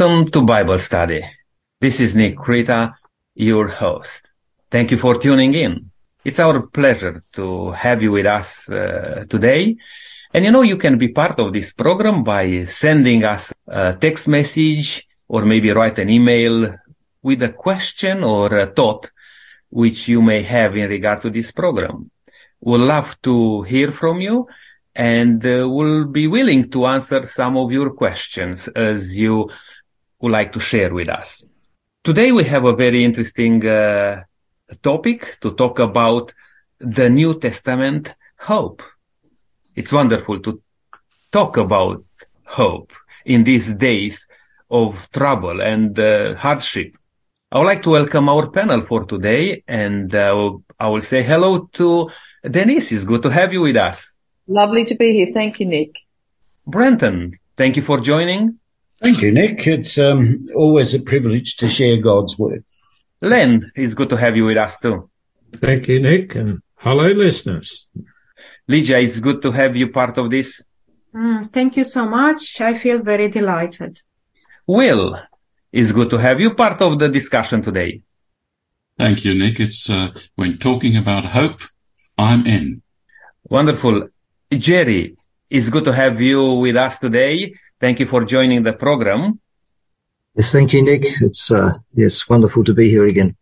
Welcome to Bible study. This is Nick Krita, your host. Thank you for tuning in. It's our pleasure to have you with us uh, today. And you know, you can be part of this program by sending us a text message or maybe write an email with a question or a thought which you may have in regard to this program. We'll love to hear from you and uh, we'll be willing to answer some of your questions as you would like to share with us. Today we have a very interesting uh, topic to talk about the New Testament hope. It's wonderful to talk about hope in these days of trouble and uh, hardship. I would like to welcome our panel for today and uh, I will say hello to Denise. It's good to have you with us. Lovely to be here. Thank you, Nick. Brenton, thank you for joining. Thank you, Nick. It's um, always a privilege to share God's word. Len, it's good to have you with us too. Thank you, Nick, and hello, listeners. Lydia, it's good to have you part of this. Mm, thank you so much. I feel very delighted. Will, it's good to have you part of the discussion today. Thank you, Nick. It's uh, when talking about hope, I'm in. Wonderful. Jerry, it's good to have you with us today. Thank you for joining the program. Yes, thank you, Nick. It's uh, yes, wonderful to be here again.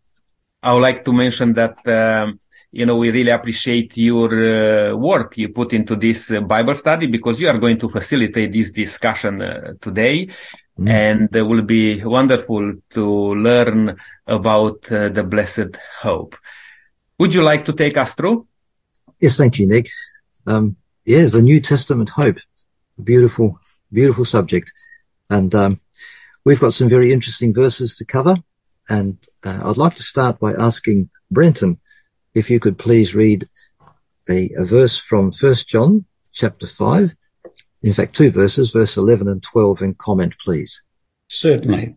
I would like to mention that um, you know we really appreciate your uh, work you put into this uh, Bible study because you are going to facilitate this discussion uh, today, mm. and it will be wonderful to learn about uh, the blessed hope. Would you like to take us through? Yes, thank you, Nick. Um, yeah, the New Testament hope. Beautiful, beautiful subject. And, um, we've got some very interesting verses to cover. And uh, I'd like to start by asking Brenton if you could please read a, a verse from First John chapter five. In fact, two verses, verse 11 and 12 and comment, please. Certainly.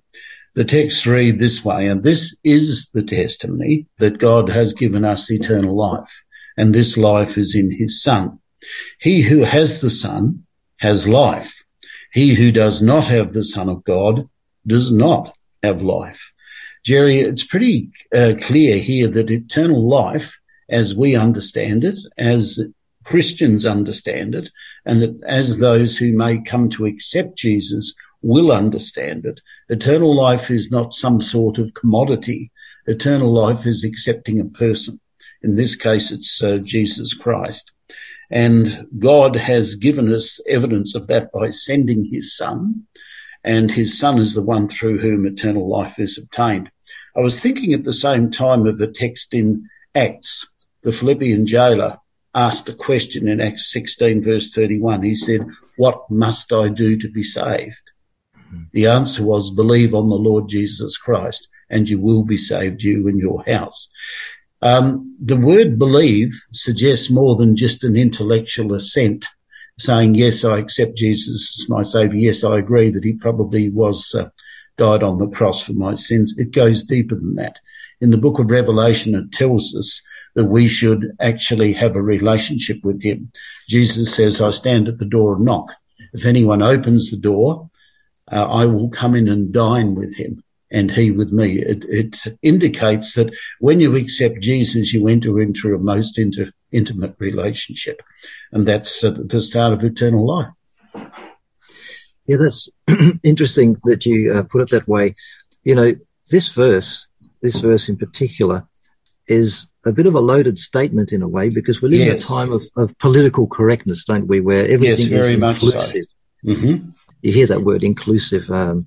The texts read this way, and this is the testimony that God has given us eternal life, and this life is in his son. He who has the Son has life. He who does not have the Son of God does not have life. Jerry, it's pretty uh, clear here that eternal life, as we understand it, as Christians understand it, and as those who may come to accept Jesus will understand it, eternal life is not some sort of commodity. Eternal life is accepting a person. In this case, it's uh, Jesus Christ. And God has given us evidence of that by sending his son. And his son is the one through whom eternal life is obtained. I was thinking at the same time of a text in Acts. The Philippian jailer asked a question in Acts 16 verse 31. He said, what must I do to be saved? Mm-hmm. The answer was believe on the Lord Jesus Christ and you will be saved, you and your house. Um, the word believe suggests more than just an intellectual assent, saying, yes, I accept Jesus as my savior. Yes, I agree that he probably was, uh, died on the cross for my sins. It goes deeper than that. In the book of Revelation, it tells us that we should actually have a relationship with him. Jesus says, I stand at the door and knock. If anyone opens the door, uh, I will come in and dine with him and he with me. It, it indicates that when you accept Jesus, you enter into a most inter, intimate relationship. And that's uh, the start of eternal life. Yeah, that's interesting that you uh, put it that way. You know, this verse, this verse in particular, is a bit of a loaded statement in a way because we live yes. in a time of, of political correctness, don't we? Where everything yes, is inclusive. So. Mm-hmm. You hear that word inclusive. Um,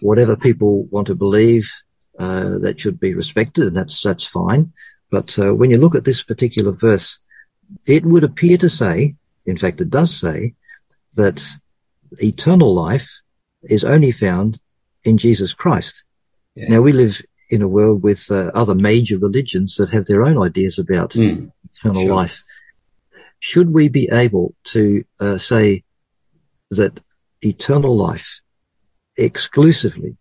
whatever people want to believe, uh, that should be respected, and that's that's fine. But uh, when you look at this particular verse, it would appear to say, in fact, it does say, that eternal life is only found in Jesus Christ. Yeah. Now we live in a world with uh, other major religions that have their own ideas about mm, eternal sure. life. Should we be able to uh, say that eternal life exclusively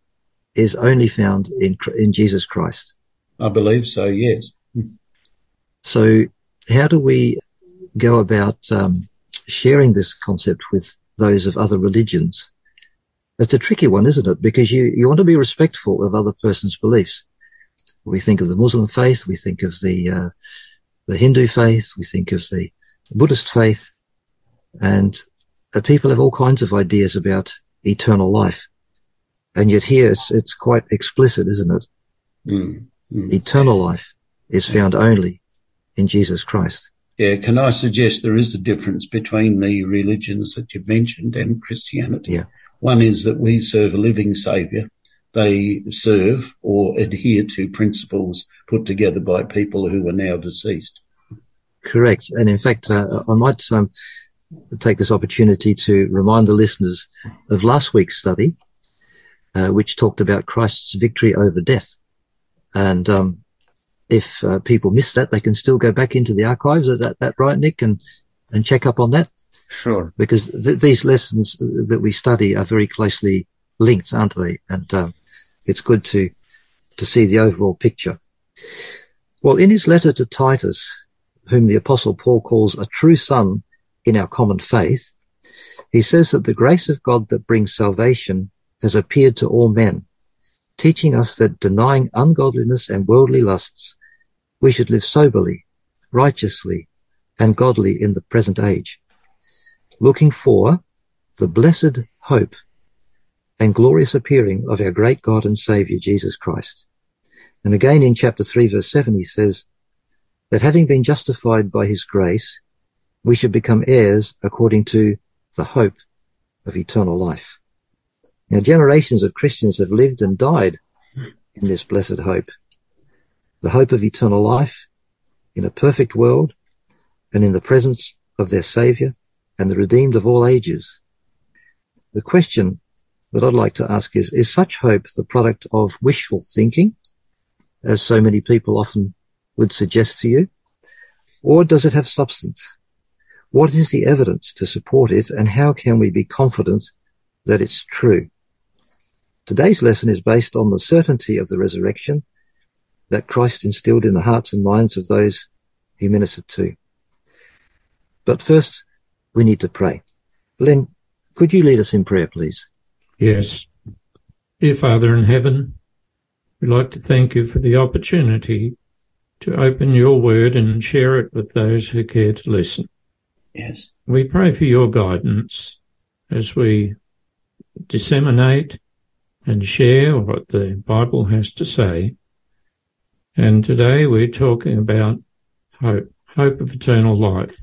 is only found in, in Jesus Christ? I believe so, yes. So how do we go about um, sharing this concept with those of other religions? it's a tricky one, isn't it? Because you, you want to be respectful of other person's beliefs. We think of the Muslim faith, we think of the, uh, the Hindu faith, we think of the Buddhist faith, and uh, people have all kinds of ideas about eternal life. And yet here it's, it's quite explicit, isn't it? Mm, mm. Eternal life is found only in Jesus Christ. Yeah, can I suggest there is a difference between the religions that you've mentioned and Christianity? Yeah. One is that we serve a living saviour. They serve or adhere to principles put together by people who are now deceased. Correct. And in fact, uh, I might um, take this opportunity to remind the listeners of last week's study, uh, which talked about Christ's victory over death. And um, if uh, people miss that, they can still go back into the archives. Is that, that right, Nick? And, and check up on that? Sure. Because th- these lessons that we study are very closely linked, aren't they? And um, it's good to, to see the overall picture. Well, in his letter to Titus, whom the apostle Paul calls a true son in our common faith, he says that the grace of God that brings salvation has appeared to all men, teaching us that denying ungodliness and worldly lusts, we should live soberly, righteously, and godly in the present age, looking for the blessed hope and glorious appearing of our great God and Saviour, Jesus Christ. And again in chapter 3 verse 7 he says that having been justified by his grace, we should become heirs according to the hope of eternal life. Now, generations of Christians have lived and died in this blessed hope. The hope of eternal life in a perfect world and in the presence of their Saviour and the redeemed of all ages. The question that I'd like to ask is, is such hope the product of wishful thinking, as so many people often would suggest to you, or does it have substance? What is the evidence to support it and how can we be confident that it's true? Today's lesson is based on the certainty of the resurrection that Christ instilled in the hearts and minds of those he ministered to. But first, we need to pray. Len, could you lead us in prayer, please? Yes. Dear Father in heaven, we'd like to thank you for the opportunity to open your word and share it with those who care to listen. Yes. We pray for your guidance as we disseminate and share what the Bible has to say. And today we're talking about hope, hope of eternal life.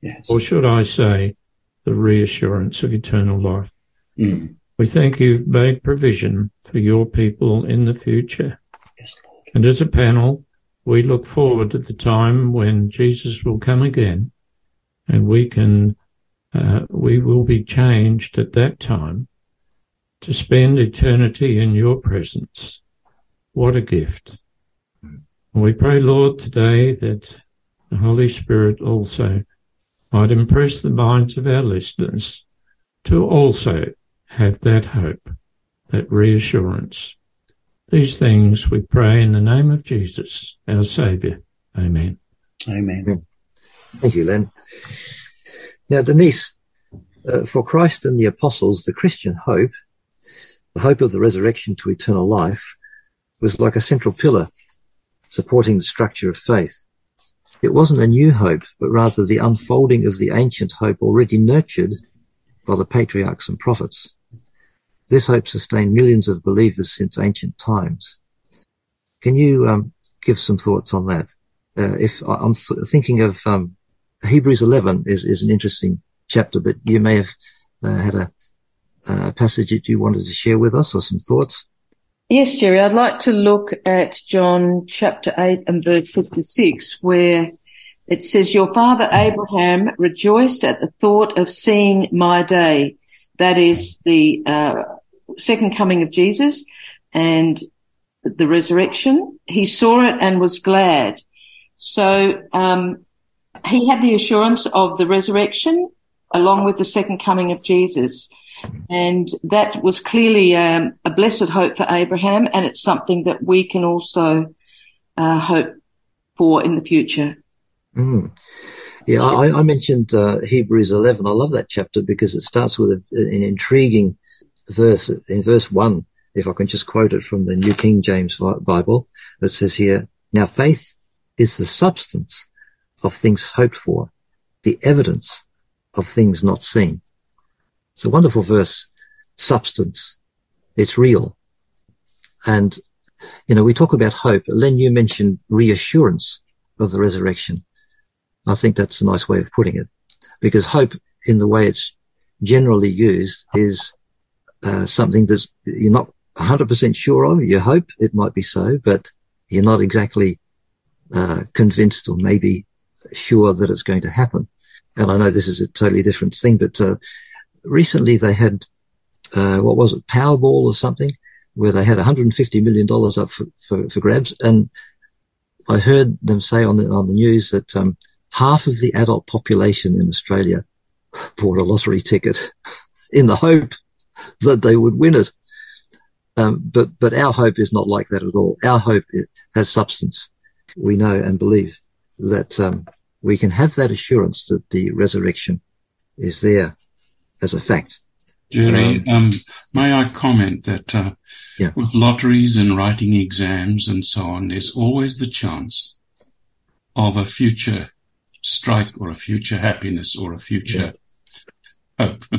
Yes. Or should I say, the reassurance of eternal life. Mm. We thank you've made provision for your people in the future. Yes, Lord. And as a panel, we look forward to the time when Jesus will come again and we can, uh, we will be changed at that time to spend eternity in your presence. What a gift. And we pray, Lord, today that the Holy Spirit also might impress the minds of our listeners to also have that hope, that reassurance. These things we pray in the name of Jesus, our Saviour. Amen. Amen. Thank you, Len. Now, Denise, uh, for Christ and the apostles, the Christian hope, the hope of the resurrection to eternal life, was like a central pillar supporting the structure of faith. It wasn't a new hope, but rather the unfolding of the ancient hope already nurtured by the patriarchs and prophets. This hope sustained millions of believers since ancient times. Can you um, give some thoughts on that? Uh, if I'm th- thinking of um, Hebrews 11 is, is an interesting chapter, but you may have uh, had a, a passage that you wanted to share with us or some thoughts. Yes, Jerry, I'd like to look at John chapter 8 and verse 56, where it says, Your father Abraham rejoiced at the thought of seeing my day. That is the uh, second coming of Jesus and the resurrection. He saw it and was glad. So um, he had the assurance of the resurrection along with the second coming of Jesus. And that was clearly um, a blessed hope for Abraham, and it's something that we can also uh, hope for in the future. Mm. Yeah, I, I mentioned uh, Hebrews 11. I love that chapter because it starts with a, an intriguing verse, in verse one, if I can just quote it from the New King James Bible, it says here, now faith is the substance of things hoped for, the evidence of things not seen. It's a wonderful verse, substance. It's real. And, you know, we talk about hope. Len, you mentioned reassurance of the resurrection. I think that's a nice way of putting it because hope in the way it's generally used is uh, something that you're not 100% sure of. You hope it might be so, but you're not exactly uh, convinced or maybe sure that it's going to happen. And I know this is a totally different thing, but uh, recently they had uh, what was it, Powerball or something, where they had 150 million dollars up for, for, for, grabs, and I heard them say on the on the news that um, half of the adult population in Australia bought a lottery ticket in the hope that they would win it. Um, but but our hope is not like that at all. Our hope has substance. We know and believe that um, we can have that assurance that the resurrection is there as a fact. Jerry, um, um, may I comment that uh, yeah. with lotteries and writing exams and so on, there's always the chance of a future strike or a future happiness or a future yeah. hope.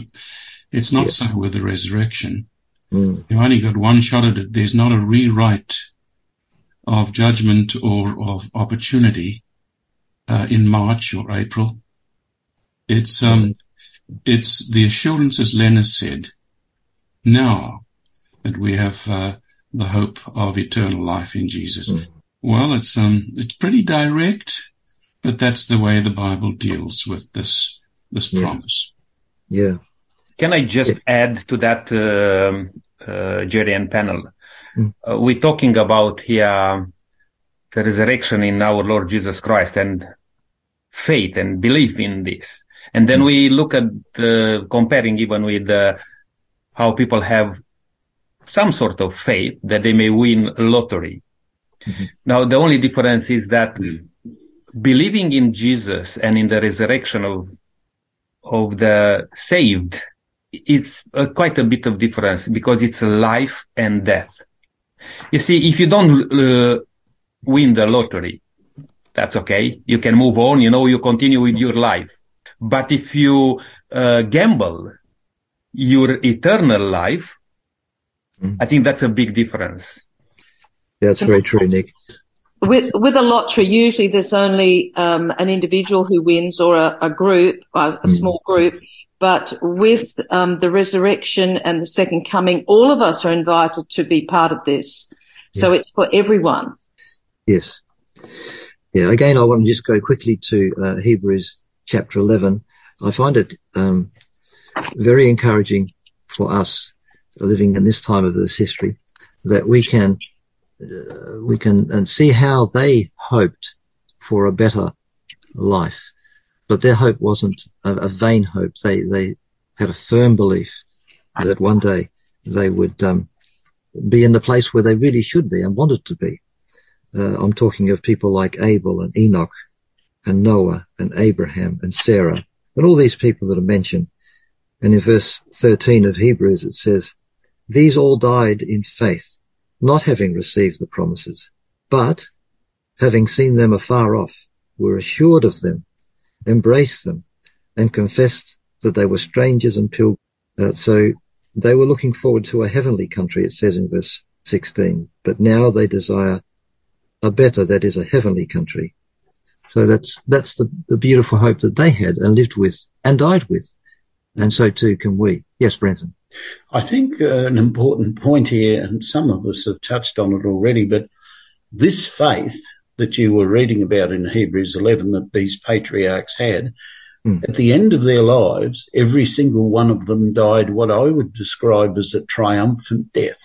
It's not yeah. so with the resurrection. Mm. You only got one shot at it. There's not a rewrite of judgment or of opportunity uh, in March or April. It's um, it's the assurance, as Lena said, now that we have uh, the hope of eternal life in Jesus. Mm. Well, it's um, it's pretty direct, but that's the way the Bible deals with this this yeah. promise. Yeah. Can I just yeah. add to that, uh, uh, Jerry and panel? Mm. Uh, we're talking about here the resurrection in our Lord Jesus Christ and faith and belief in this. And then mm. we look at uh, comparing even with uh, how people have some sort of faith that they may win a lottery. Mm-hmm. Now, the only difference is that mm. believing in Jesus and in the resurrection of of the saved it's uh, quite a bit of difference because it's life and death. You see, if you don't uh, win the lottery, that's okay. You can move on. You know, you continue with your life. But if you uh, gamble your eternal life, mm. I think that's a big difference. That's very true, Nick. With with a lottery, usually there's only um, an individual who wins or a, a group, a, a mm. small group. But with um, the resurrection and the second coming, all of us are invited to be part of this. Yeah. So it's for everyone. Yes. Yeah. Again, I want to just go quickly to uh, Hebrews chapter 11. I find it um, very encouraging for us living in this time of this history that we can uh, we can and see how they hoped for a better life but their hope wasn't a, a vain hope. They, they had a firm belief that one day they would um, be in the place where they really should be and wanted to be. Uh, I'm talking of people like Abel and Enoch and Noah and Abraham and Sarah and all these people that are mentioned. And in verse 13 of Hebrews, it says, these all died in faith, not having received the promises, but having seen them afar off, were assured of them embraced them and confessed that they were strangers and pilgrims. Uh, so they were looking forward to a heavenly country, it says in verse 16, but now they desire a better, that is a heavenly country. So that's, that's the, the beautiful hope that they had and lived with and died with. And so too can we. Yes, Brenton. I think uh, an important point here, and some of us have touched on it already, but this faith that you were reading about in Hebrews 11 that these patriarchs had, mm. at the end of their lives, every single one of them died what I would describe as a triumphant death.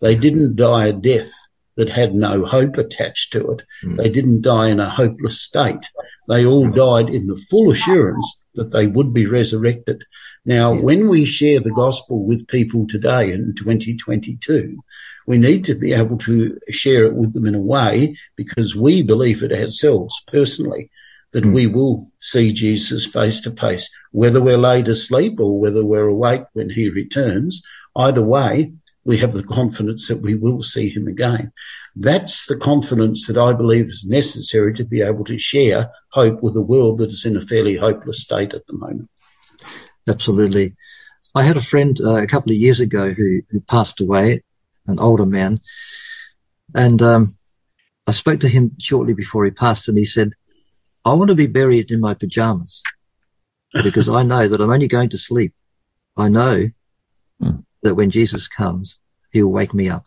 They didn't die a death that had no hope attached to it. Mm. They didn't die in a hopeless state. They all died in the full assurance that they would be resurrected. Now, yeah. when we share the gospel with people today in 2022, we need to be able to share it with them in a way because we believe it ourselves personally that we will see Jesus face to face, whether we're laid asleep or whether we're awake when he returns. Either way, we have the confidence that we will see him again. That's the confidence that I believe is necessary to be able to share hope with a world that is in a fairly hopeless state at the moment. Absolutely. I had a friend uh, a couple of years ago who, who passed away, an older man, and um, I spoke to him shortly before he passed, and he said, "I want to be buried in my pajamas because I know that I'm only going to sleep. I know. That when Jesus comes, He'll wake me up."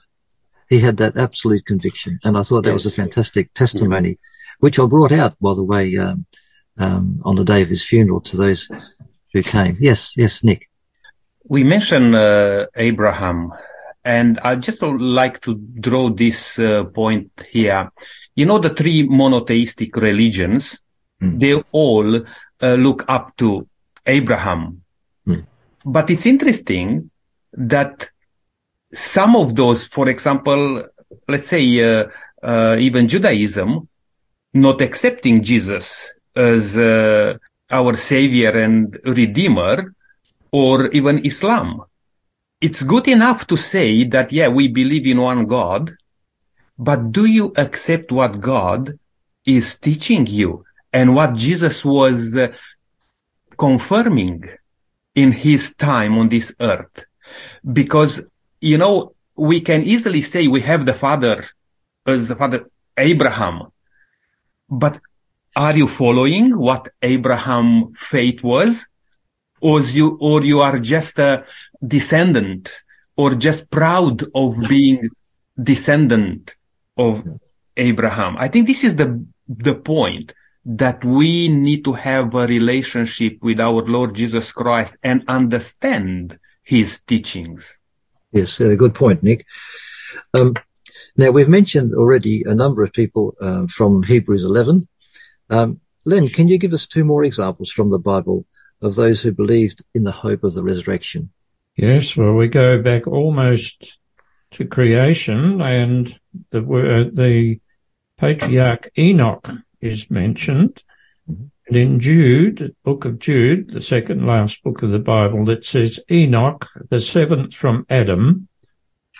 He had that absolute conviction, and I thought that yes. was a fantastic testimony, mm-hmm. which I brought out, by the way, um, um, on the day of his funeral to those who came. Yes, yes, Nick. We mentioned uh, Abraham, and I just would like to draw this uh, point here. You know, the three monotheistic religions, mm. they all uh, look up to Abraham. Mm. But it's interesting that some of those, for example, let's say uh, uh, even Judaism, not accepting Jesus as uh, our savior and redeemer, or even Islam. It's good enough to say that, yeah, we believe in one God, but do you accept what God is teaching you and what Jesus was uh, confirming in his time on this earth? Because, you know, we can easily say we have the father as the father Abraham, but are you following what Abraham faith was? or you or you are just a descendant or just proud of being descendant of Abraham. I think this is the the point that we need to have a relationship with our Lord Jesus Christ and understand his teachings. Yes, a good point, Nick. Um, now we've mentioned already a number of people um, from Hebrews 11. Um, Len, can you give us two more examples from the Bible of those who believed in the hope of the resurrection. Yes, well, we go back almost to creation, and the uh, the patriarch Enoch is mentioned. And in Jude, book of Jude, the second last book of the Bible, it says Enoch, the seventh from Adam,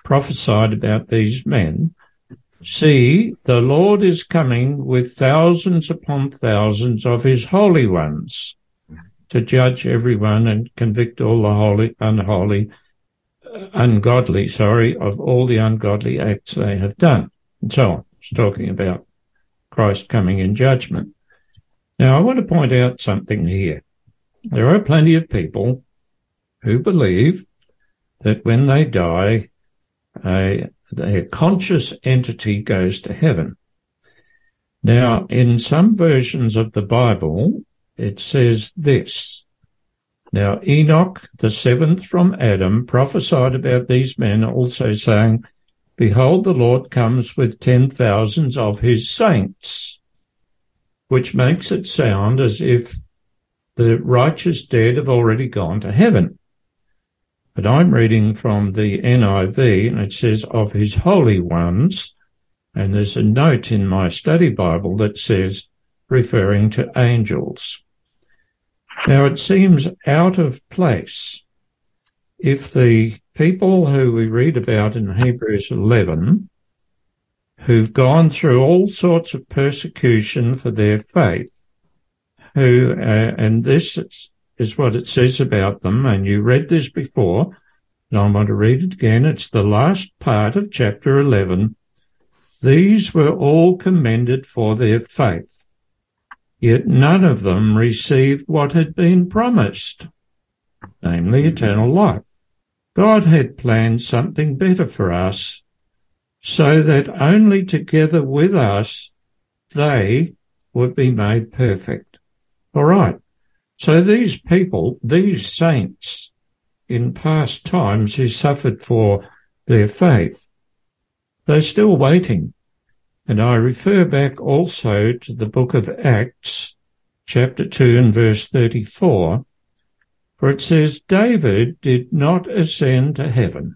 prophesied about these men. See, the Lord is coming with thousands upon thousands of his holy ones to judge everyone and convict all the holy, unholy, uh, ungodly, sorry, of all the ungodly acts they have done. And so on. It's talking about Christ coming in judgment. Now, I want to point out something here. There are plenty of people who believe that when they die, a, their conscious entity goes to heaven. Now, in some versions of the Bible, it says this. Now Enoch, the seventh from Adam, prophesied about these men, also saying, Behold, the Lord comes with ten thousands of his saints, which makes it sound as if the righteous dead have already gone to heaven. But I'm reading from the NIV and it says of his holy ones. And there's a note in my study Bible that says referring to angels. Now, it seems out of place if the people who we read about in Hebrews 11, who've gone through all sorts of persecution for their faith, who, uh, and this is what it says about them, and you read this before, and I want to read it again. It's the last part of chapter 11. These were all commended for their faith Yet none of them received what had been promised, namely eternal life. God had planned something better for us, so that only together with us they would be made perfect. All right. So these people, these saints in past times who suffered for their faith, they're still waiting and I refer back also to the book of Acts, chapter 2 and verse 34, for it says, David did not ascend to heaven.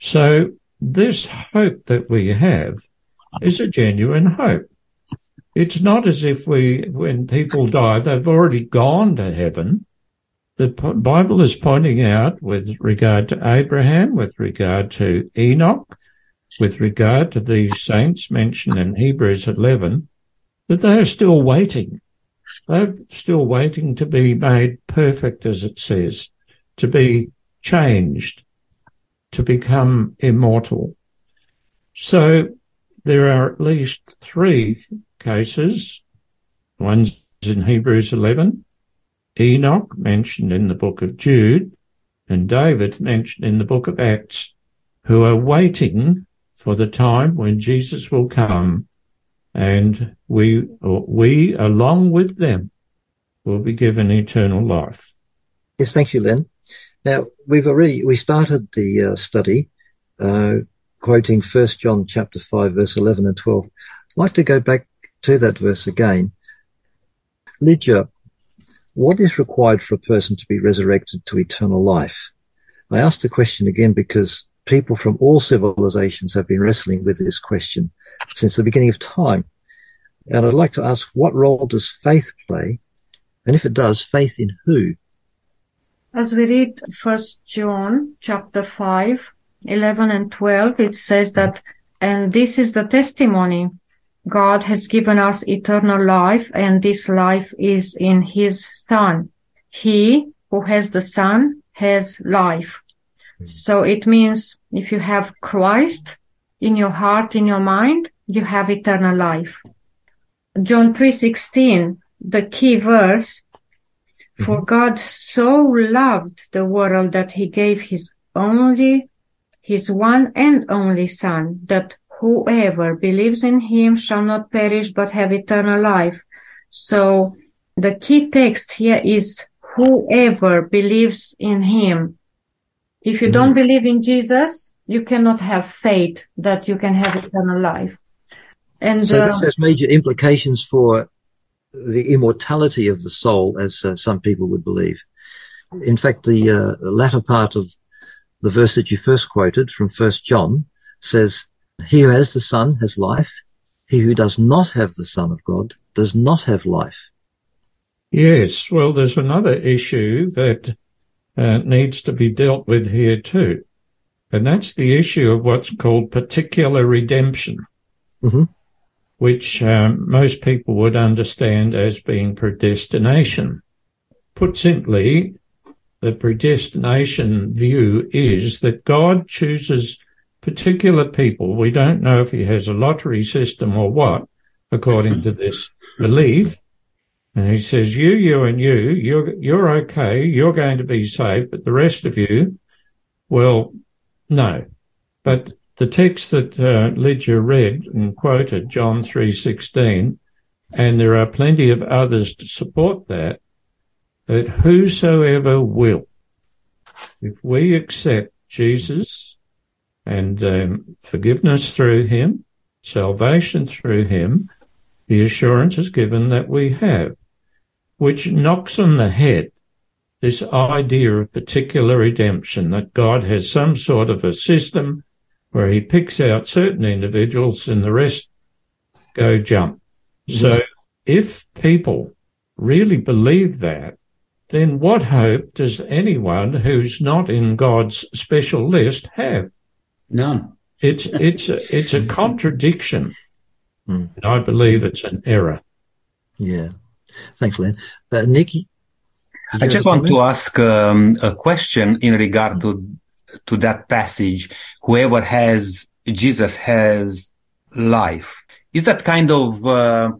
So this hope that we have is a genuine hope. it's not as if we, when people die, they've already gone to heaven. The Bible is pointing out with regard to Abraham, with regard to Enoch, with regard to these saints mentioned in Hebrews 11, that they are still waiting. They're still waiting to be made perfect, as it says, to be changed, to become immortal. So there are at least three cases. One's in Hebrews 11, Enoch mentioned in the book of Jude, and David mentioned in the book of Acts, who are waiting for the time when Jesus will come and we, we along with them will be given eternal life. Yes, thank you, Len. Now we've already we started the uh, study uh, quoting First John chapter five verse eleven and twelve. I'd like to go back to that verse again. Lydia, what is required for a person to be resurrected to eternal life? I ask the question again because people from all civilizations have been wrestling with this question since the beginning of time. And I'd like to ask, what role does faith play? And if it does, faith in who? As we read First John chapter 5, 11 and 12, it says that, and this is the testimony. God has given us eternal life and this life is in his son. He who has the son has life. So it means if you have Christ in your heart, in your mind, you have eternal life. John 3:16, the key verse, for. God so loved the world that he gave his only his one and only son that whoever believes in him shall not perish but have eternal life. So the key text here is whoever believes in him. If you mm-hmm. don't believe in Jesus, you cannot have faith that you can have eternal life. And so uh, this has major implications for the immortality of the soul, as uh, some people would believe. In fact, the uh, latter part of the verse that you first quoted from First John says, "He who has the Son has life. He who does not have the Son of God does not have life." Yes, well, there's another issue that uh, needs to be dealt with here too. And that's the issue of what's called particular redemption, mm-hmm. Which um, most people would understand as being predestination. Put simply, the predestination view is that God chooses particular people. We don't know if he has a lottery system or what, according to this belief, and he says, you, you and you, you're, you're okay. You're going to be saved, but the rest of you, well, no. But the text that uh, Lydia read and quoted, John 3.16, and there are plenty of others to support that, that whosoever will, if we accept Jesus and um, forgiveness through him, salvation through him, the assurance is given that we have which knocks on the head this idea of particular redemption, that God has some sort of a system where he picks out certain individuals and the rest go jump. Mm-hmm. So if people really believe that, then what hope does anyone who's not in God's special list have? None. It's, it's, a, it's a contradiction. Mm. I believe it's an error. Yeah. Thanks, Len. Uh, Nikki? I just want to ask um, a question in regard to to that passage. Whoever has Jesus has life. Is that kind of uh,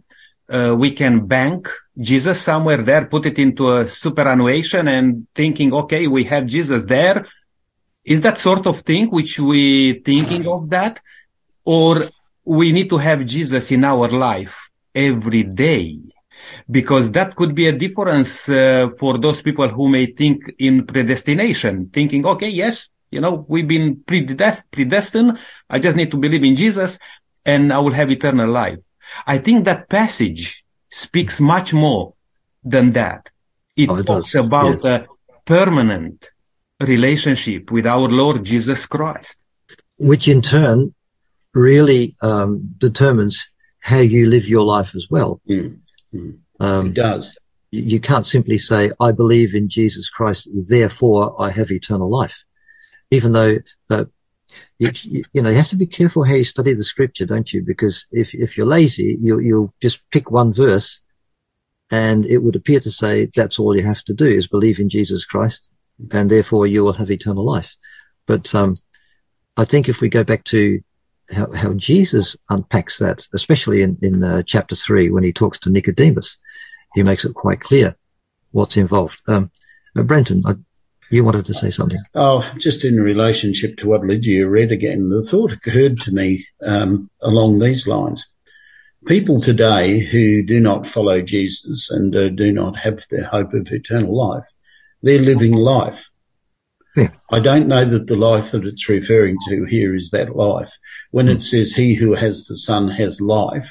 uh, we can bank Jesus somewhere there, put it into a superannuation, and thinking, okay, we have Jesus there. Is that sort of thing which we thinking of that, or we need to have Jesus in our life every day? because that could be a difference uh, for those people who may think in predestination, thinking, okay, yes, you know, we've been predestined. I just need to believe in Jesus and I will have eternal life. I think that passage speaks much more than that. It, oh, it talks does. about yes. a permanent relationship with our Lord Jesus Christ. Which in turn really um, determines how you live your life as well. Mm. Mm. Um, It does. you you can't simply say, I believe in Jesus Christ, therefore I have eternal life. Even though, uh, you, you, you know, you have to be careful how you study the scripture, don't you? Because if, if you're lazy, you'll, you'll just pick one verse and it would appear to say that's all you have to do is believe in Jesus Christ and therefore you will have eternal life. But, um, I think if we go back to how, how Jesus unpacks that, especially in, in uh, chapter three, when he talks to Nicodemus, he makes it quite clear what's involved. Um, uh, Brenton, I, you wanted to say something. Oh, just in relationship to what Lydia read again, the thought occurred to me um, along these lines. People today who do not follow Jesus and uh, do not have their hope of eternal life, they're living life. Yeah. I don't know that the life that it's referring to here is that life. When it says he who has the son has life,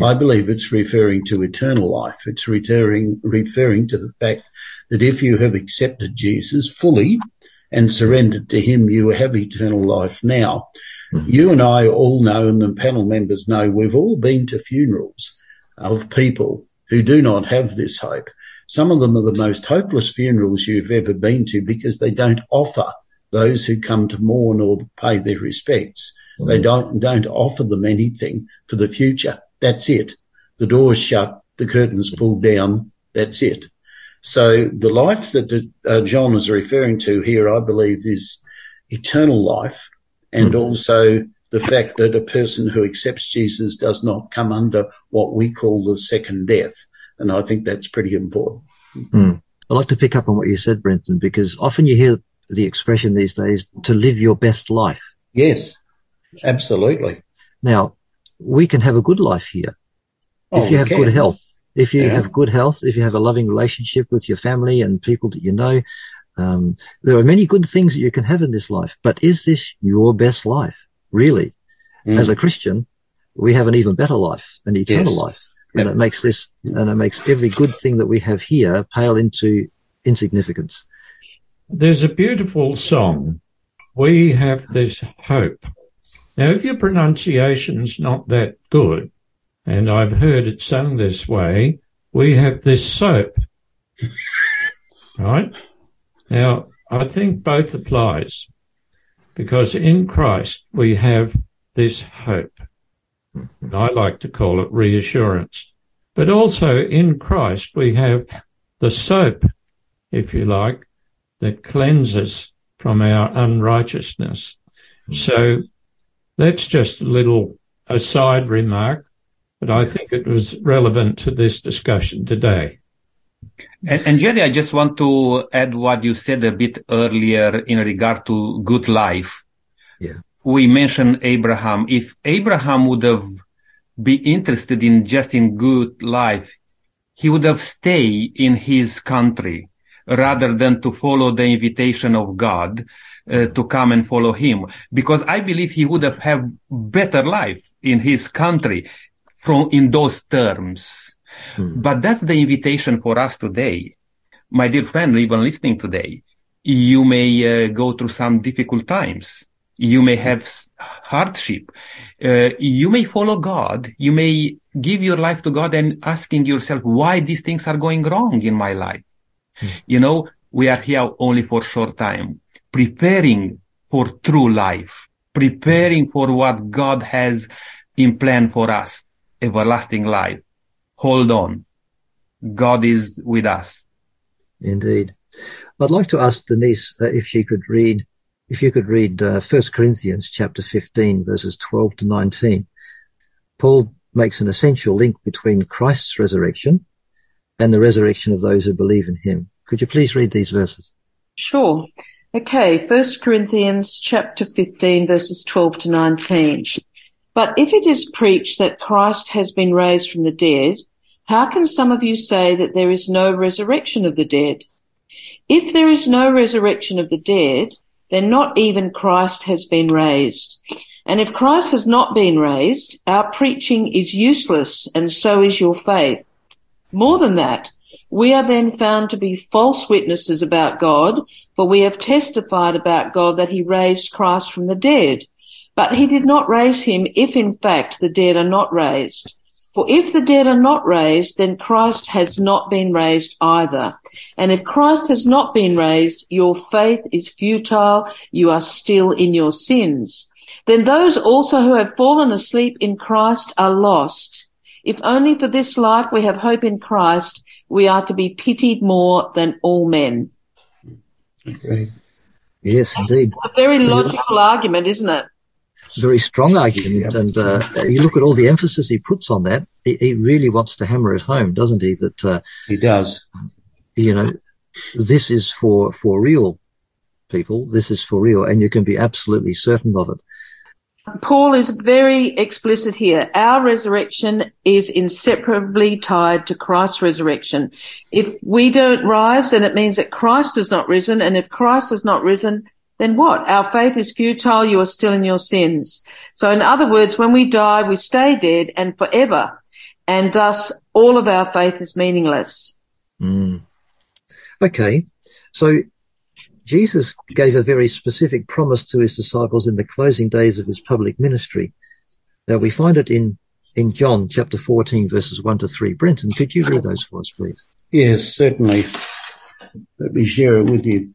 I believe it's referring to eternal life. It's referring, referring to the fact that if you have accepted Jesus fully and surrendered to him, you have eternal life now. Mm-hmm. You and I all know, and the panel members know, we've all been to funerals of people who do not have this hope. Some of them are the most hopeless funerals you've ever been to because they don't offer those who come to mourn or pay their respects. Mm-hmm. They don't, don't offer them anything for the future. That's it. The door's shut, the curtains pulled down. That's it. So the life that uh, John is referring to here, I believe, is eternal life and also the fact that a person who accepts Jesus does not come under what we call the second death. And I think that's pretty important. Hmm. I'd like to pick up on what you said, Brenton, because often you hear the expression these days to live your best life. Yes, absolutely. Now, we can have a good life here Oh, if you have can. good health. If you Yeah. have good health, if you have a loving relationship with your family and people that you know, um, there are many good things that you can have in this life. But is this your best life? Really? Mm. As a Christian, we have an even better life, an eternal Yes. life. And Yep. it makes this, and it makes every good thing that we have here pale into insignificance. There's a beautiful song. We have this hope. Now, if your pronunciation's not that good, and I've heard it sung this way, we have this soap. right? Now, I think both applies because in Christ we have this hope. And I like to call it reassurance. But also in Christ we have the soap, if you like, that cleanses from our unrighteousness. Hmm. So that's just a little aside remark, but I think it was relevant to this discussion today. And, and Jerry, I just want to add what you said a bit earlier in regard to good life. Yeah. We mentioned Abraham. If Abraham would have been interested in just in good life, he would have stayed in his country rather than to follow the invitation of God uh, to come and follow him. Because I believe he would have had better life in his country from in those terms. But that's the invitation for us today. My dear friend, even listening today, you may uh, go through some difficult times. You may have hardship. Uh, you may follow God. You may give your life to God and asking yourself why these things are going wrong in my life. You know, we are here only for short time, preparing for true life, preparing for what God has in plan for us, everlasting life. Hold on. God is with us. Indeed. I'd like to ask Denise uh, if she could read, if you could read uh, 1 Corinthians chapter 15 verses 12 to 19. Paul makes an essential link between Christ's resurrection and the resurrection of those who believe in him. Could you please read these verses? Sure. Okay, First Corinthians chapter 15 verses 12 to 19. But if it is preached that Christ has been raised from the dead, how can some of you say that there is no resurrection of the dead? If there is no resurrection of the dead, then not even Christ has been raised. And if Christ has not been raised, our preaching is useless and so is your faith. More than that, we are then found to be false witnesses about God, for we have testified about God that he raised Christ from the dead. But he did not raise him if in fact the dead are not raised. For if the dead are not raised, then Christ has not been raised either. And if Christ has not been raised, your faith is futile. You are still in your sins. Then those also who have fallen asleep in Christ are lost. If only for this life we have hope in Christ, we are to be pitied more than all men. Okay. Yes, indeed. A very logical argument, isn't it? Very strong argument. And uh, you look at all the emphasis he puts on that. He, he really wants to hammer it home, doesn't he? That uh, He does. you know, this is for for real people. This is for real, and you can be absolutely certain of it. Paul is very explicit here. Our resurrection is inseparably tied to Christ's resurrection. If we don't rise, then it means that Christ has not risen. And if Christ has not risen, then what? Our faith is futile. You are still in your sins. So in other words, when we die, we stay dead and forever. And thus all of our faith is meaningless. Mm. Okay, so Jesus gave a very specific promise to his disciples in the closing days of his public ministry. Now we find it in in John chapter 14 verses 1 to 3. Brenton, could you read those for us, please? Yes, certainly. Let me share it with you.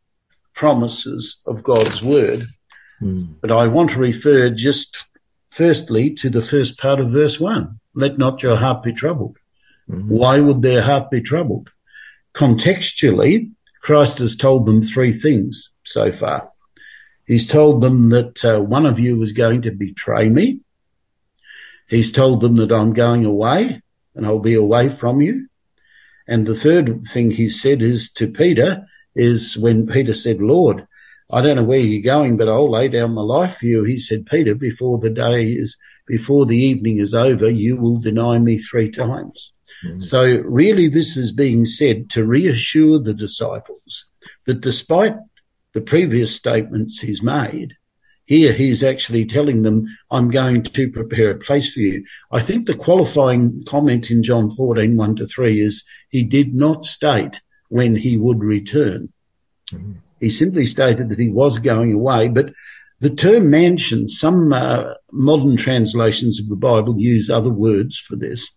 promises of God's word. Mm. But I want to refer just firstly to the first part of verse one. Let not your heart be troubled. Mhm. Why would their heart be troubled? Contextually, Christ has told them three things so far. He's told them that uh, one of you is going to betray me. He's told them that I'm going away and I'll be away from you. And the third thing he said is to Peter is when Peter said, Lord, I don't know where you're going, but I'll lay down my life for you. He said, Peter, before the day is, before the evening is over, you will deny me three times. Mhm. So really this is being said to reassure the disciples that despite the previous statements he's made, here he's actually telling them, I'm going to prepare a place for you. I think the qualifying comment in John 14, 1 to 3 is he did not state when he would return. Mhm. He simply stated that he was going away, but the term mansion, some uh, modern translations of the Bible use other words for this.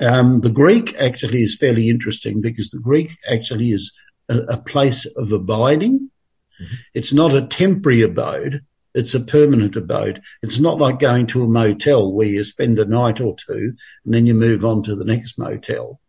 Um, the Greek actually is fairly interesting because the Greek actually is a, a place of abiding. It's not a temporary abode. It's a permanent abode. It's not like going to a motel where you spend a night or two and then you move on to the next motel.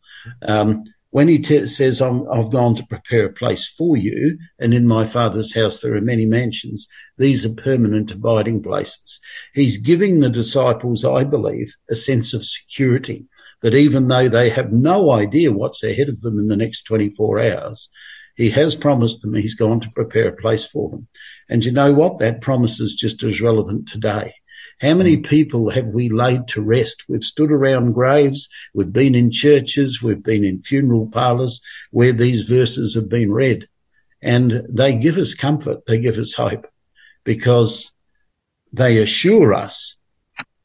Um, when he t- says, I'm, I've gone to prepare a place for you, and in my father's house there are many mansions, these are permanent abiding places. He's giving the disciples, I believe, a sense of security that even though they have no idea what's ahead of them in the next 24 hours, he has promised them he's gone to prepare a place for them. And you know what? That promise is just as relevant today. How many people have we laid to rest? We've stood around graves. We've been in churches. We've been in funeral parlors where these verses have been read and they give us comfort. They give us hope because they assure us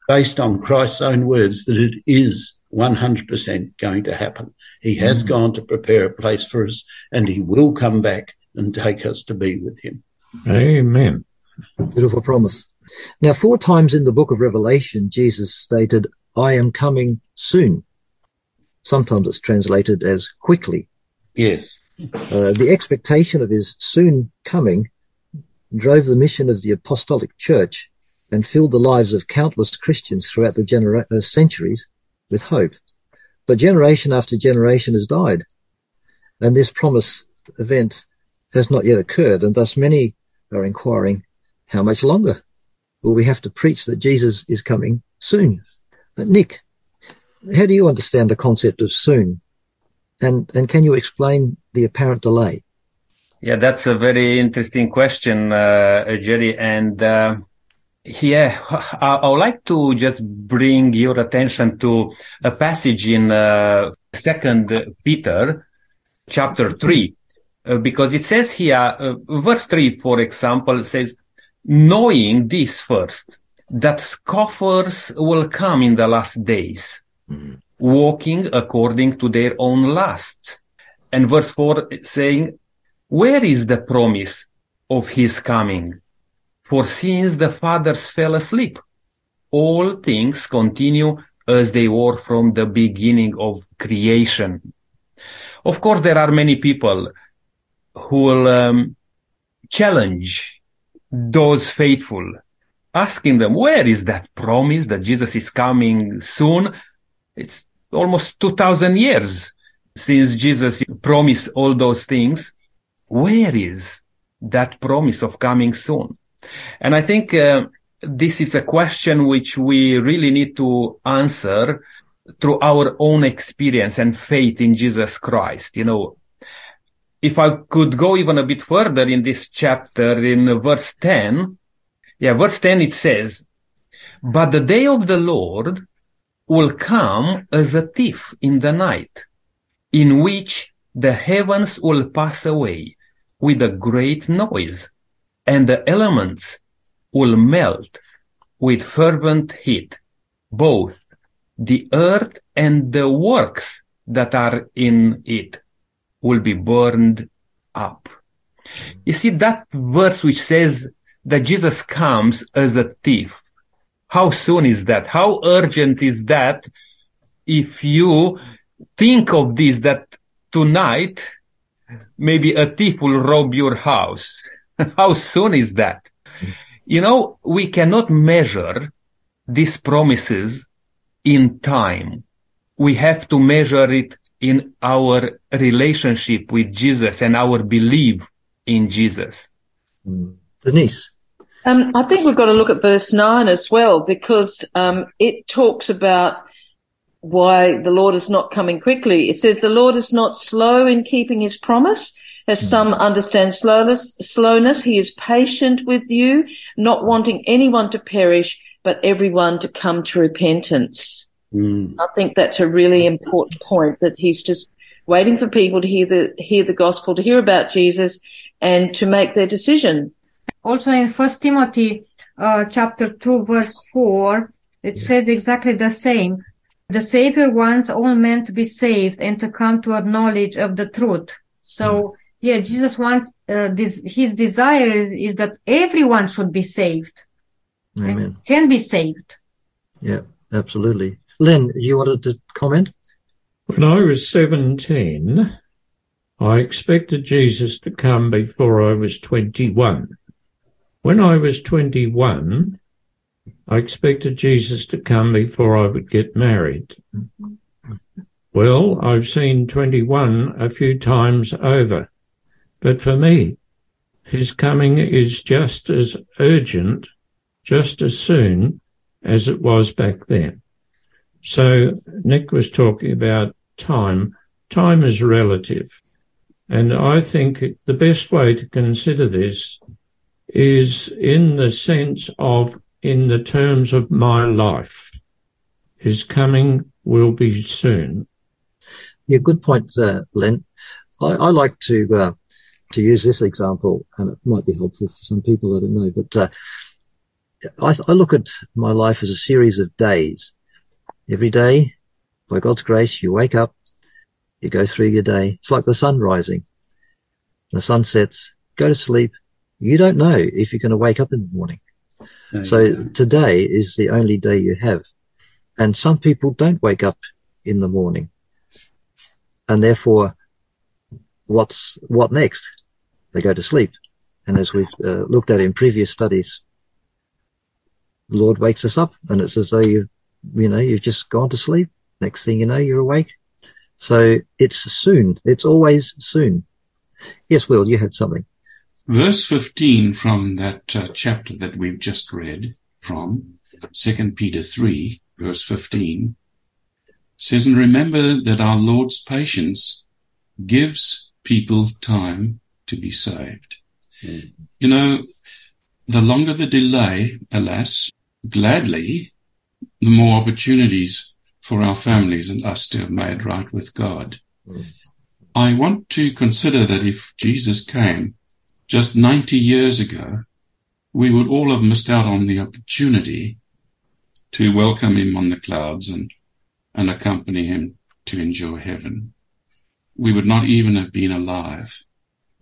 based on Christ's own words that it is 100% going to happen. He has mm. gone to prepare a place for us and he will come back and take us to be with him. Amen. Beautiful promise. Now, four times in the book of Revelation, Jesus stated, I am coming soon. Sometimes it's translated as quickly. Yes. Uh, the expectation of his soon coming drove the mission of the apostolic church and filled the lives of countless Christians throughout the genera- uh, centuries with hope. But generation after generation has died, and this promised event has not yet occurred, and thus many are inquiring, how much longer will we have to preach that Jesus is coming soon? But Nick, how do you understand the concept of soon? And, and can you explain the apparent delay? Yeah, that's a very interesting question, uh, Jerry. And uh, Yeah, I, would like to just bring your attention to a passage in uh, Second Peter, chapter three, uh, because it says here, uh, verse three, for example, says, "Knowing this first, that scoffers will come in the last days, mm-hmm. walking according to their own lusts." And verse four saying, "Where is the promise of His coming?" For since the fathers fell asleep, all things continue as they were from the beginning of creation. Of course, there are many people who will um, challenge those faithful, asking them, where is that promise that Jesus is coming soon? It's almost 2000 years since Jesus promised all those things. Where is that promise of coming soon? And I think uh, this is a question which we really need to answer through our own experience and faith in Jesus Christ. You know, if I could go even a bit further in this chapter in verse 10, yeah, verse 10, it says, but the day of the Lord will come as a thief in the night, in which the heavens will pass away with a great noise and the elements will melt with fervent heat, both the earth and the works that are in it will be burned up. You see that verse which says that Jesus comes as a thief. How soon is that? How urgent is that if you think of this, that tonight maybe a thief will rob your house How soon is that? You know, we cannot measure these promises in time. We have to measure it in our relationship with Jesus and our belief in Jesus. Mm. Denise. Um, I think we've got to look at verse 9 as well because um, it talks about why the Lord is not coming quickly. It says the Lord is not slow in keeping his promise, as hmm. some understand slowness, slowness, he is patient with you, not wanting anyone to perish, but everyone to come to repentance. Mm. I think that's a really important point that he's just waiting for people to hear the, hear the gospel, to hear about Jesus and to make their decision. Also in First Timothy, uh, chapter 2 verse 4, it yeah. said exactly the same. The Savior wants all men to be saved and to come to a knowledge of the truth. So mm yeah, Jesus wants uh, this. His desire is, is, that everyone should be saved. Amen. Can be saved. Yeah, absolutely. Len, you wanted to comment? When I was 17, I expected Jesus to come before I was 21. When I was 21, I expected Jesus to come before I would get married. Well, I've seen 21 a few times over. But for me, his coming is just as urgent, just as soon as it was back then. So Nick was talking about time. Time is relative. And I think the best way to consider this is in the sense of, in the terms of my life. His coming will be soon. Yeah, good point, uh, Len. I, I like to uh, to use this example, and it might be helpful for some people, I don't know, but uh, I, I, look at my life as a series of days. Every day, by God's grace, you wake up, you go through your day. It's like the sun rising. The sun sets, go to sleep. You don't know if you're going to wake up in the morning. No, so today is the only day you have. And some people don't wake up in the morning. And therefore, what's what next? They go to sleep. And as we've uh, looked at in previous studies, the Lord wakes us up and it's as though you, you know, you've just gone to sleep. Next thing you know, you're awake. So it's soon. It's always soon. Yes, Will, you had something. Verse 15 from that uh, chapter that we've just read from 2 Peter 3, verse 15 says, and remember that our Lord's patience gives people time to be saved. Mm. You know, the longer the delay, alas, gladly, the more opportunities for our families and us to have made right with God. Mm. I want to consider that if Jesus came just 90 years ago, we would all have missed out on the opportunity to welcome him on the clouds and, and accompany him to enjoy heaven. We would not even have been alive.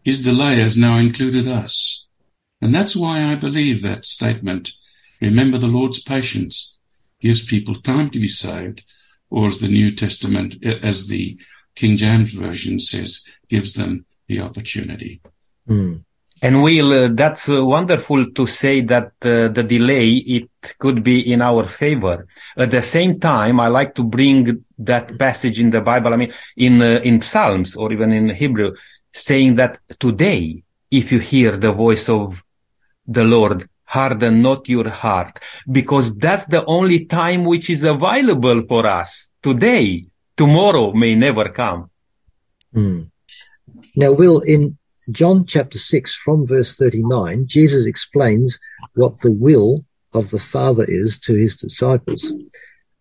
His delay has now included us. And that's why I believe that statement, remember the Lord's patience, gives people time to be saved, or as the New Testament, as the King James Version says, gives them the opportunity. Mm. And Will, uh, that's uh, wonderful to say that uh, the delay, it could be in our favor. At the same time, I like to bring that passage in the Bible, I mean, in, uh, in Psalms or even in Hebrew, saying that today, if you hear the voice of the Lord, harden not your heart, because that's the only time which is available for us today. Tomorrow may never come. Mm. Now, Will, in John chapter 6 from verse 39, Jesus explains what the will of the Father is to his disciples.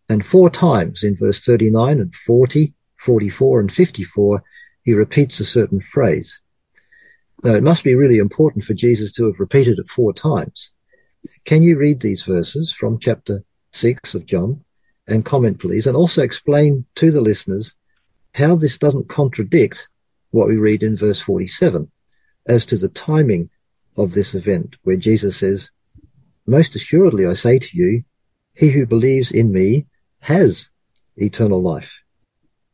And four times in verse 39 and 40, 44 and 54, he repeats a certain phrase. Now, it must be really important for Jesus to have repeated it four times. Can you read these verses from chapter 6 of John and comment, please, and also explain to the listeners how this doesn't contradict what we read in verse 47 as to the timing of this event, where Jesus says, Most assuredly I say to you, he who believes in me has eternal life.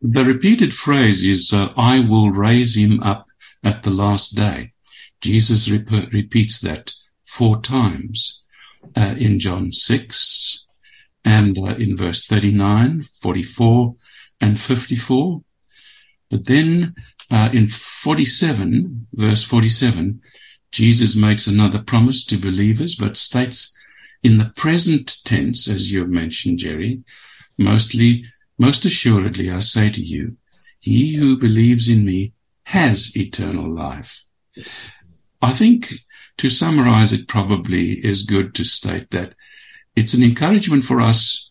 The repeated phrase is, uh, I will raise him up at the last day. Jesus rep- repeats that four times uh, in John 6 and uh, in verse 39, 44, and 54. But then uh, in 47, verse 47, Jesus makes another promise to believers, but states in the present tense, as you have mentioned, Jerry, mostly, most assuredly, I say to you, he who believes in me has eternal life. I think to summarize it probably is good to state that it's an encouragement for us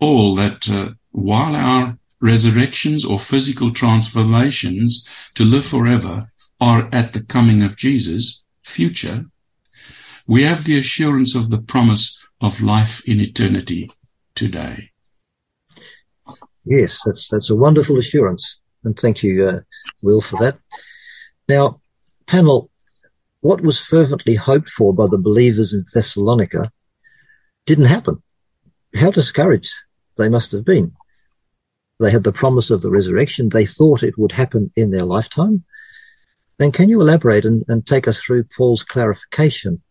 all that uh, while our resurrections or physical transformations to live forever are at the coming of Jesus, future, we have the assurance of the promise of life in eternity today. Yes, that's that's a wonderful assurance, and thank you, uh, Will, for that. Now, panel, what was fervently hoped for by the believers in Thessalonica didn't happen. How discouraged they must have been. They had the promise of the resurrection. They thought it would happen in their lifetime. Then can you elaborate and, and take us through Paul's clarification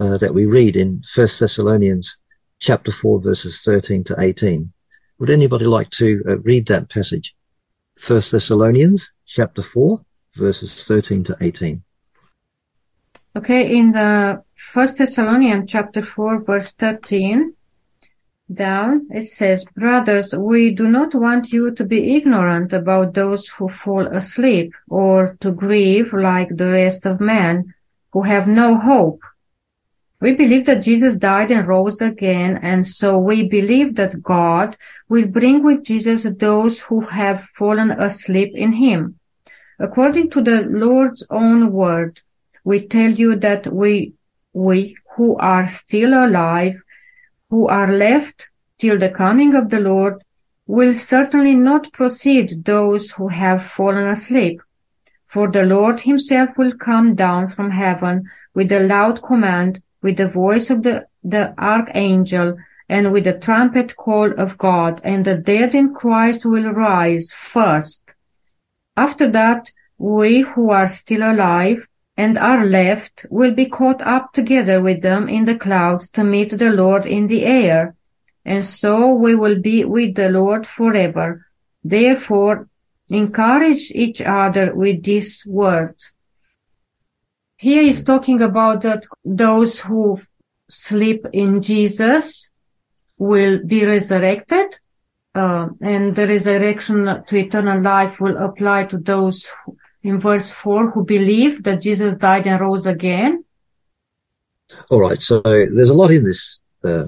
uh, that we read in First Thessalonians chapter 4 verses 13 to 18? Would anybody like to uh, read that passage? First Thessalonians chapter 4 verses 13 to 18. Okay, in the First Thessalonians chapter 4 verse 13, down, it says, Brothers, we do not want you to be ignorant about those who fall asleep or to grieve like the rest of men who have no hope. We believe that Jesus died and rose again, and so we believe that God will bring with Jesus those who have fallen asleep in him. According to the Lord's own word, we tell you that we, we who are still alive who are left till the coming of the Lord will certainly not precede those who have fallen asleep. For the Lord himself will come down from heaven with a loud command, with the voice of the, the archangel, and with the trumpet call of God, and the dead in Christ will rise first. After that, we who are still alive and are left will be caught up together with them in the clouds to meet the Lord in the air. And so we will be with the Lord forever. Therefore, encourage each other with these words. Here is talking about that those who sleep in Jesus will be resurrected, uh, and the resurrection to eternal life will apply to those who, in verse 4 who believe that Jesus died and rose again? All right. So there's a lot in this uh,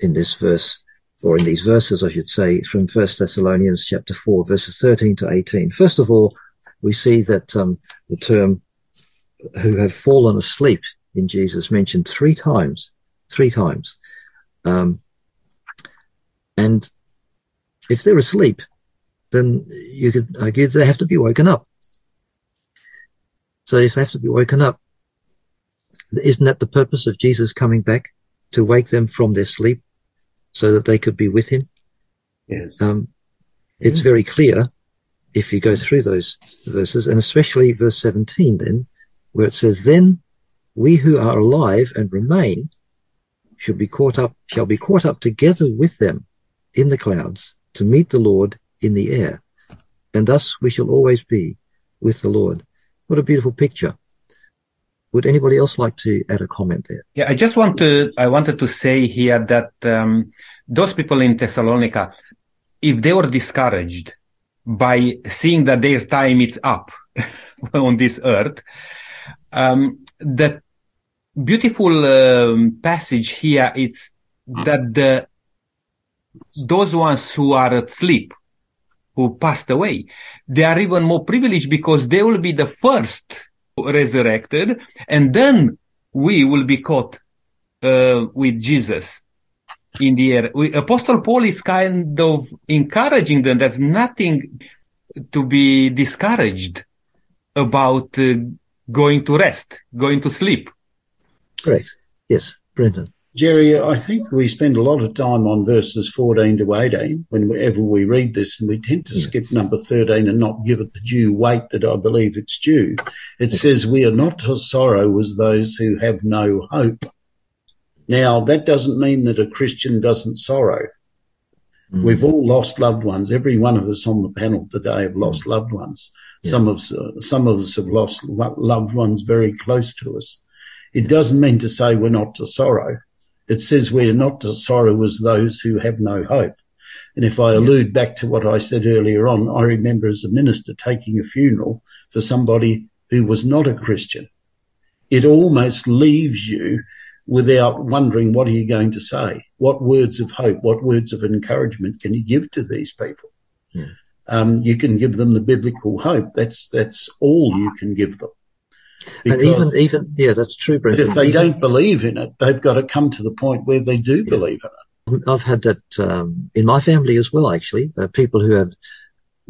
in this verse, or in these verses, I should say, from First Thessalonians chapter four, verses thirteen to eighteen. First of all, we see that um, the term "who have fallen asleep" in Jesus mentioned three times. Three times. Um, and if they're asleep, then you could argue they have to be woken up. So they have to be woken up, isn't that the purpose of Jesus coming back to wake them from their sleep so that they could be with him? Yes. Um, it's very clear if you go through those verses and especially verse 17 then where it says, then we who are alive and remain should be caught up, shall be caught up together with them in the clouds to meet the Lord in the air. And thus we shall always be with the Lord. What a beautiful picture. Would anybody else like to add a comment there? Yeah, I just want to, I wanted to say here that um, those people in Thessalonica, if they were discouraged by seeing that their time is up on this earth, um, the beautiful um, passage here is that the those ones who are asleep, who passed away, they are even more privileged because they will be the first resurrected, and then we will be caught uh, with Jesus in the air. We, Apostle Paul is kind of encouraging them. There's nothing to be discouraged about uh, going to rest, going to sleep. Correct. Yes, Brenton. Jerry, I think we spend a lot of time on verses 14 to 18 whenever we read this, and we tend to yeah. skip number 13 and not give it the due weight that I believe it's due. It says, We are not to sorrow as those who have no hope. Now, that doesn't mean that a Christian doesn't sorrow. Mm. We've all lost loved ones. Every one of us on the panel today have lost mm. loved ones. Yeah. Some of us, uh, some of us have lost loved ones very close to us. It doesn't mean to say we're not to sorrow. It says we are not to sorrow as those who have no hope. And if I allude back to what I said earlier on, I remember as a minister taking a funeral for somebody who was not a Christian. It almost leaves you without wondering what are you going to say? What words of hope, what words of encouragement can you give to these people? Yeah. Um, you can give them the biblical hope. That's that's all you can give them. Because and even, even, yeah, that's true, Brenton. If they even, don't believe in it, they've got to come to the point where they do yeah. believe in it. I've had that um, in my family as well, actually. Uh, people who have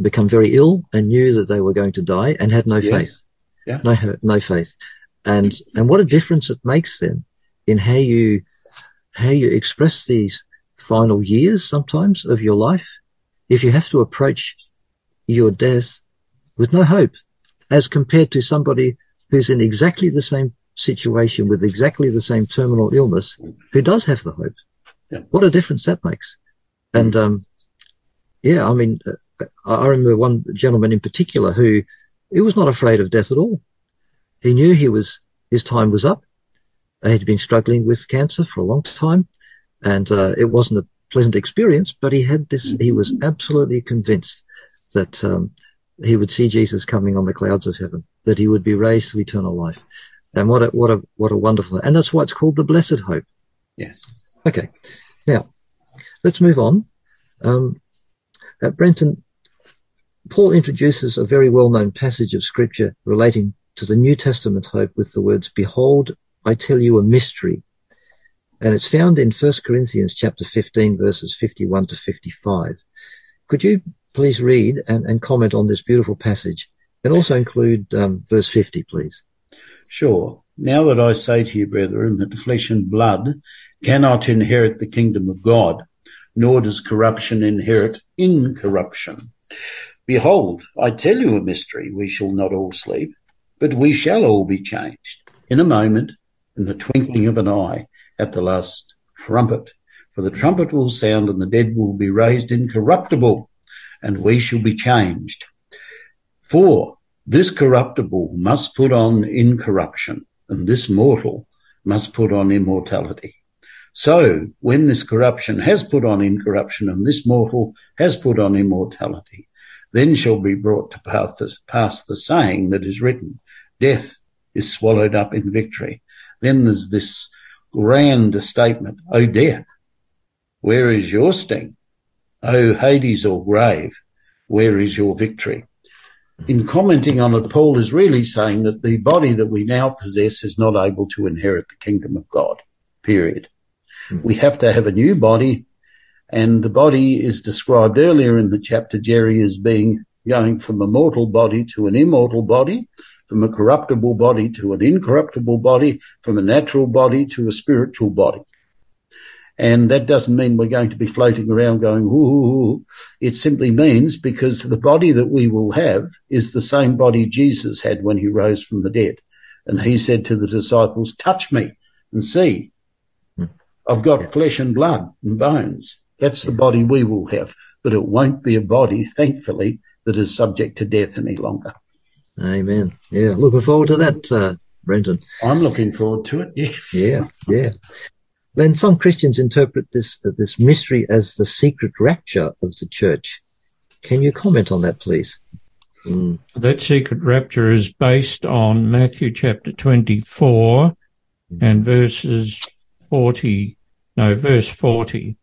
become very ill and knew that they were going to die and had no yes. faith. Yeah. No, no faith. And, and what a difference it makes then in how you, how you express these final years sometimes of your life. If you have to approach your death with no hope as compared to somebody who's in exactly the same situation with exactly the same terminal illness who does have the hope. Yeah. What a difference that makes. And, um, yeah, I mean, uh, I remember one gentleman in particular who he was not afraid of death at all. He knew he was, his time was up. He had been struggling with cancer for a long time and, uh, it wasn't a pleasant experience, but he had this, he was absolutely convinced that, um, he would see Jesus coming on the clouds of heaven, that he would be raised to eternal life. And what a, what a, what a wonderful, and that's why it's called the blessed hope. Yes. Okay. Now, let's move on. Um, uh, Brenton, Paul introduces a very well-known passage of scripture relating to the New Testament hope with the words, behold, I tell you a mystery. And it's found in 1 Corinthians chapter 15 verses 51 to 55. Could you please read and, and comment on this beautiful passage and also include um, verse 50, please. Sure. Now that I say to you, brethren, that flesh and blood cannot inherit the kingdom of God, nor does corruption inherit incorruption. Behold, I tell you a mystery. We shall not all sleep, but we shall all be changed in a moment, in the twinkling of an eye, at the last trumpet. For the trumpet will sound and the dead will be raised incorruptible and we shall be changed. For this corruptible must put on incorruption, and this mortal must put on immortality. So when this corruption has put on incorruption and this mortal has put on immortality, then shall be brought to pass the, saying that is written, death is swallowed up in victory. then there's this grand statement, O death, where is your sting? O Hades or grave, where is your victory? In commenting on it, Paul is really saying that the body that we now possess is not able to inherit the kingdom of God, period. Mm. We have to have a new body, and the body is described earlier in the chapter, Jerry, as being going from a mortal body to an immortal body, from a corruptible body to an incorruptible body, from a natural body to a spiritual body. And that doesn't mean we're going to be floating around going, ooh. It simply means because the body that we will have is the same body Jesus had when he rose from the dead. And he said to the disciples, touch me and see. I've got flesh and blood and bones. That's the body we will have, but it won't be a body, thankfully, that is subject to death any longer. Amen. Yeah, looking forward to that, uh, Brenton. I'm looking forward to it. Yes. Yeah, yeah. Then some Christians interpret this uh, this mystery as the secret rapture of the church. Can you comment on that, please? Mm. That secret rapture is based on Matthew chapter 24 and verses 40, no, verse 40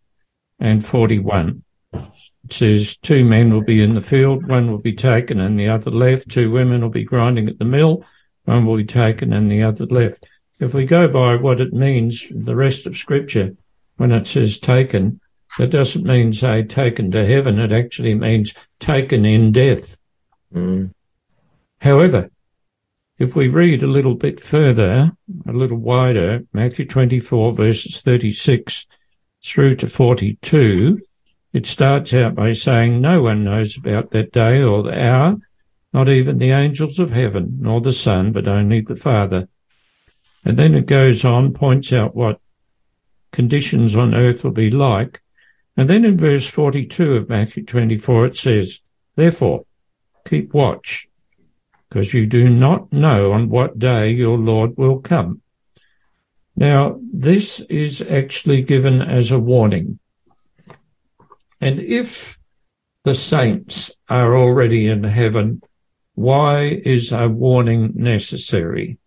and 41. It says, two men will be in the field, one will be taken and the other left. Two women will be grinding at the mill, one will be taken and the other left. If we go by what it means, the rest of scripture, when it says taken, it doesn't mean, say, taken to heaven. It actually means taken in death. Mm. However, if we read a little bit further, a little wider, Matthew 24 verses 36 through to 42, it starts out by saying, No one knows about that day or the hour, not even the angels of heaven, nor the Son, but only the Father. And then it goes on, points out what conditions on earth will be like. And then in verse 42 of Matthew 24, it says, Therefore, keep watch, because you do not know on what day your Lord will come. Now, this is actually given as a warning. And if the saints are already in heaven, why is a warning necessary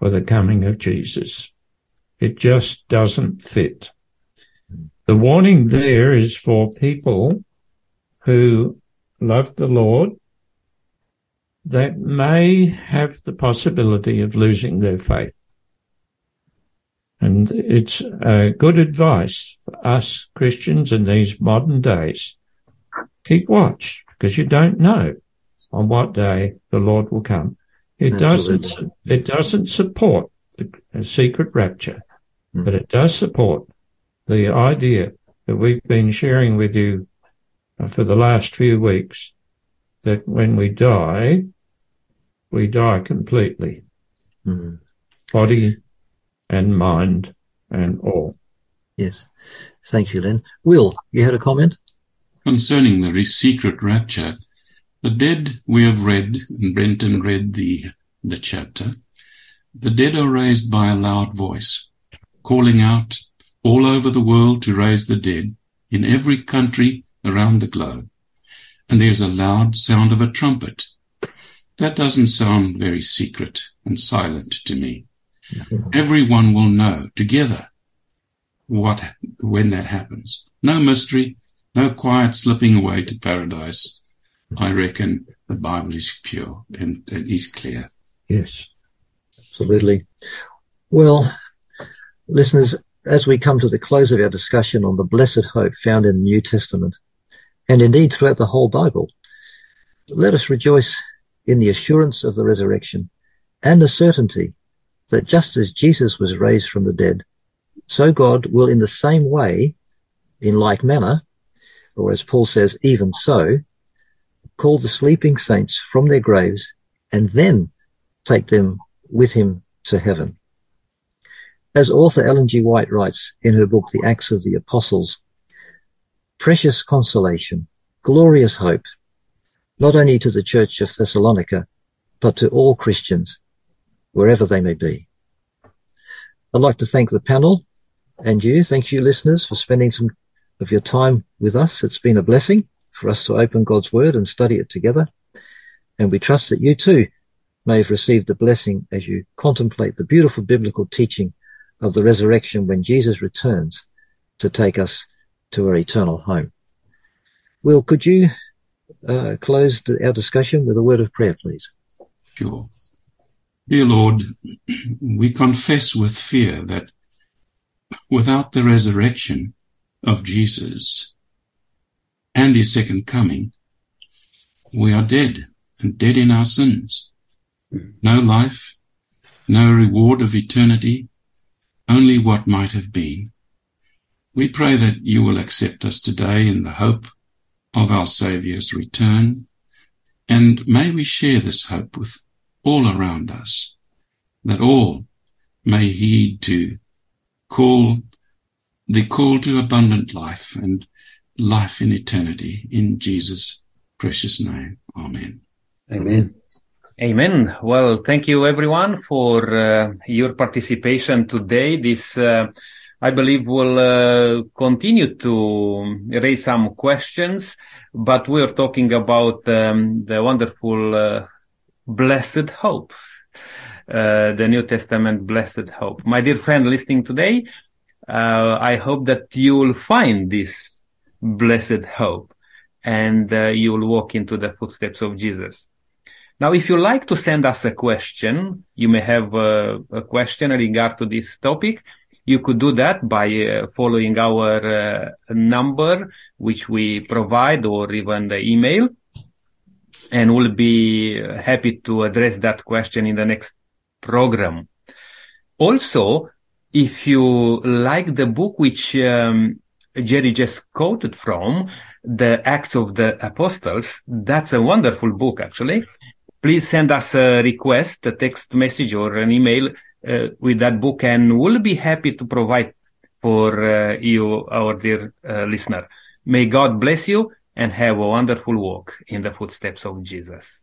for the coming of Jesus? It just doesn't fit. The warning there is for people who love the Lord that may have the possibility of losing their faith. And it's uh, good advice for us Christians in these modern days. Keep watch because you don't know on what day the Lord will come. It Absolutely. doesn't, it doesn't support the secret rapture, mm. but it does support the idea that we've been sharing with you uh, for the last few weeks that when we die, we die completely. Mm. Body, and mind and all. Yes. Thank you, Len. Will, you had a comment? Concerning the secret rapture, the dead we have read, and Brenton read the, the chapter, the dead are raised by a loud voice, calling out all over the world to raise the dead in every country around the globe. And there's a loud sound of a trumpet. That doesn't sound very secret and silent to me. Everyone will know together what when that happens. No mystery, no quiet slipping away to paradise. I reckon the Bible is pure and, and is clear. Yes, absolutely. Well, listeners, as we come to the close of our discussion on the blessed hope found in the New Testament, and indeed throughout the whole Bible, let us rejoice in the assurance of the resurrection and the certainty that just as Jesus was raised from the dead, so God will in the same way, in like manner, or as Paul says, even so, call the sleeping saints from their graves and then take them with him to heaven. As author Ellen G. White writes in her book, The Acts of the Apostles, precious consolation, glorious hope, not only to the church of Thessalonica, but to all Christians wherever they may be. I'd like to thank the panel and you. Thank you, listeners, for spending some of your time with us. It's been a blessing for us to open God's Word and study it together. And we trust that you too may have received the blessing as you contemplate the beautiful biblical teaching of the resurrection when Jesus returns to take us to our eternal home. Will, could you uh, close our discussion with a word of prayer, please? Sure. Dear Lord, we confess with fear that without the resurrection of Jesus and his second coming, we are dead and dead in our sins. No life, no reward of eternity, only what might have been. We pray that you will accept us today in the hope of our Saviour's return, and may we share this hope with all around us, that all may heed to call the call to abundant life and life in eternity in Jesus' precious name. Amen. Amen. Amen. Well, thank you everyone for uh, your participation today. This, uh, I believe, will uh, continue to raise some questions, but we are talking about um, the wonderful, uh, blessed hope, uh, the New Testament blessed hope. My dear friend listening today, uh, I hope that you will find this blessed hope and you will walk into the footsteps of Jesus. Now, if you like to send us a question, you may have a, a question in regard to this topic. You could do that by uh, following our uh, number, which we provide, or even the email. And we'll be happy to address that question in the next program. Also, if you like the book which um, Jerry just quoted from, The Acts of the Apostles, that's a wonderful book, actually please send us a request, a text message or an email uh, with that book and we'll be happy to provide for uh, you, our dear uh, listener. May God bless you and have a wonderful walk in the footsteps of Jesus.